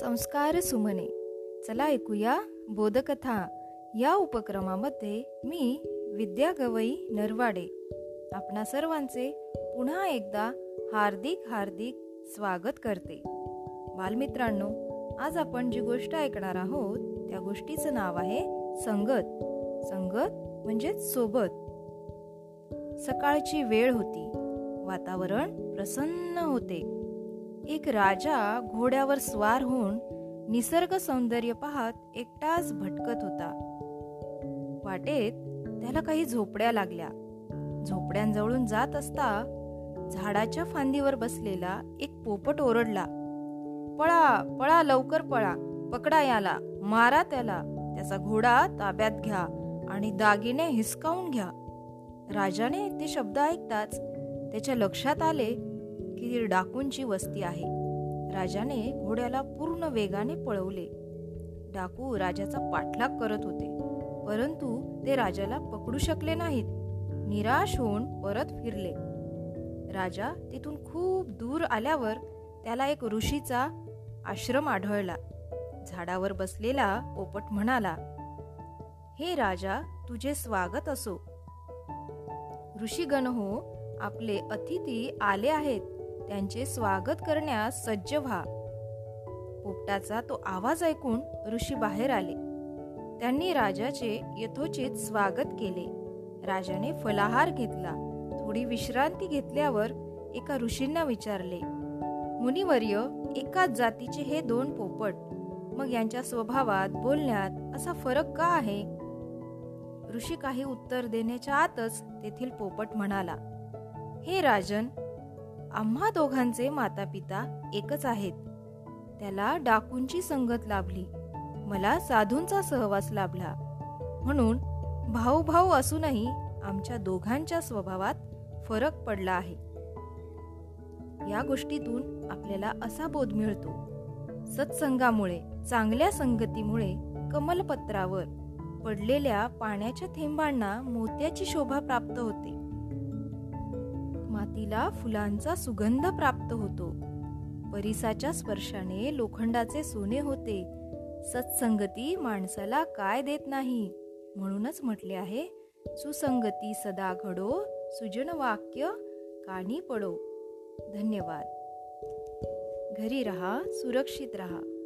संस्कार सुमने. चला ऐकूया बोधकथा. या उपक्रमामध्ये मी विद्या गवई नरवाडे आपणा सर्वांचे पुन्हा एकदा हार्दिक हार्दिक स्वागत करते. बालमित्रांनो आज आपण जी गोष्ट ऐकणार आहोत त्या गोष्टीचं नाव आहे संगत. संगत म्हणजेच सोबत. सकाळची वेळ होती. वातावरण प्रसन्न होते. एक राजा घोड्यावर स्वार होऊन निसर्ग सौंदर्य पाहत एकटाच भटकत होता. वाटेत त्याला काही झोपड्या लागल्या. झोपड्यांजवळून जात असता झाडाच्या फांदीवर बसलेला एक पोपट ओरडला पळा पळा लवकर पळा पकडा याला मारा त्याला त्याचा घोडा ताब्यात घ्या आणि दागिने हिसकावून घ्या. राजाने ते शब्द ऐकताच त्याच्या लक्षात आले की डाकूंची वस्ती आहे. राजाने घोड्याला पूर्ण वेगाने पळवले. डाकू राजाचा पाठलाग करत होते परंतु ते राजाला पकडू शकले नाहीत. निराश होऊन परत फिरले. राजा तिथून खूप दूर आल्यावर त्याला एक ऋषीचा आश्रम आढळला. झाडावर बसलेला पोपट म्हणाला हे राजा तुझे स्वागत असो. ऋषीगण हो आपले अतिथी आले आहेत. त्यांचे स्वागत करण्यास सज्ज व्हा. पोपटाचा तो आवाज ऐकून ऋषी बाहेर आले. त्यांनी राजाचे यथोचित स्वागत केले. राजाने फलाहार घेतला. थोडी विश्रांती घेतल्यावर एका ऋषींना विचारले मुनिवर्य एकाच जातीचे हे दोन पोपट मग यांच्या स्वभावात बोलण्यात असा फरक का आहे? ऋषी काही उत्तर देण्याच्या आतच तेथील पोपट म्हणाला हे राजन आम्हा दोघांचे माता पिता एकच आहेत. त्याला डाकूंची संगत लाभली. मला साधूंचा सहवास लाभला. म्हणून भाऊ भाऊ असूनही आमच्या दोघांच्या स्वभावात फरक पडला आहे. या गोष्टीतून आपल्याला असा बोध मिळतो. सत्संगामुळे चांगल्या संगतीमुळे कमलपत्रावर पडलेल्या पाण्याच्या थेंबांना मोत्याची शोभा प्राप्त होते. मातीला फुलांचा सुगंध प्राप्त होतो. परिसाच्या स्पर्शाने लोखंडाचे सोने होते. सत्संगती माणसाला काय देत नाही? म्हणूनच म्हटले आहे सुसंगती सदा घडो सुजन वाक्य कानी पडो. धन्यवाद. घरी रहा सुरक्षित रहा.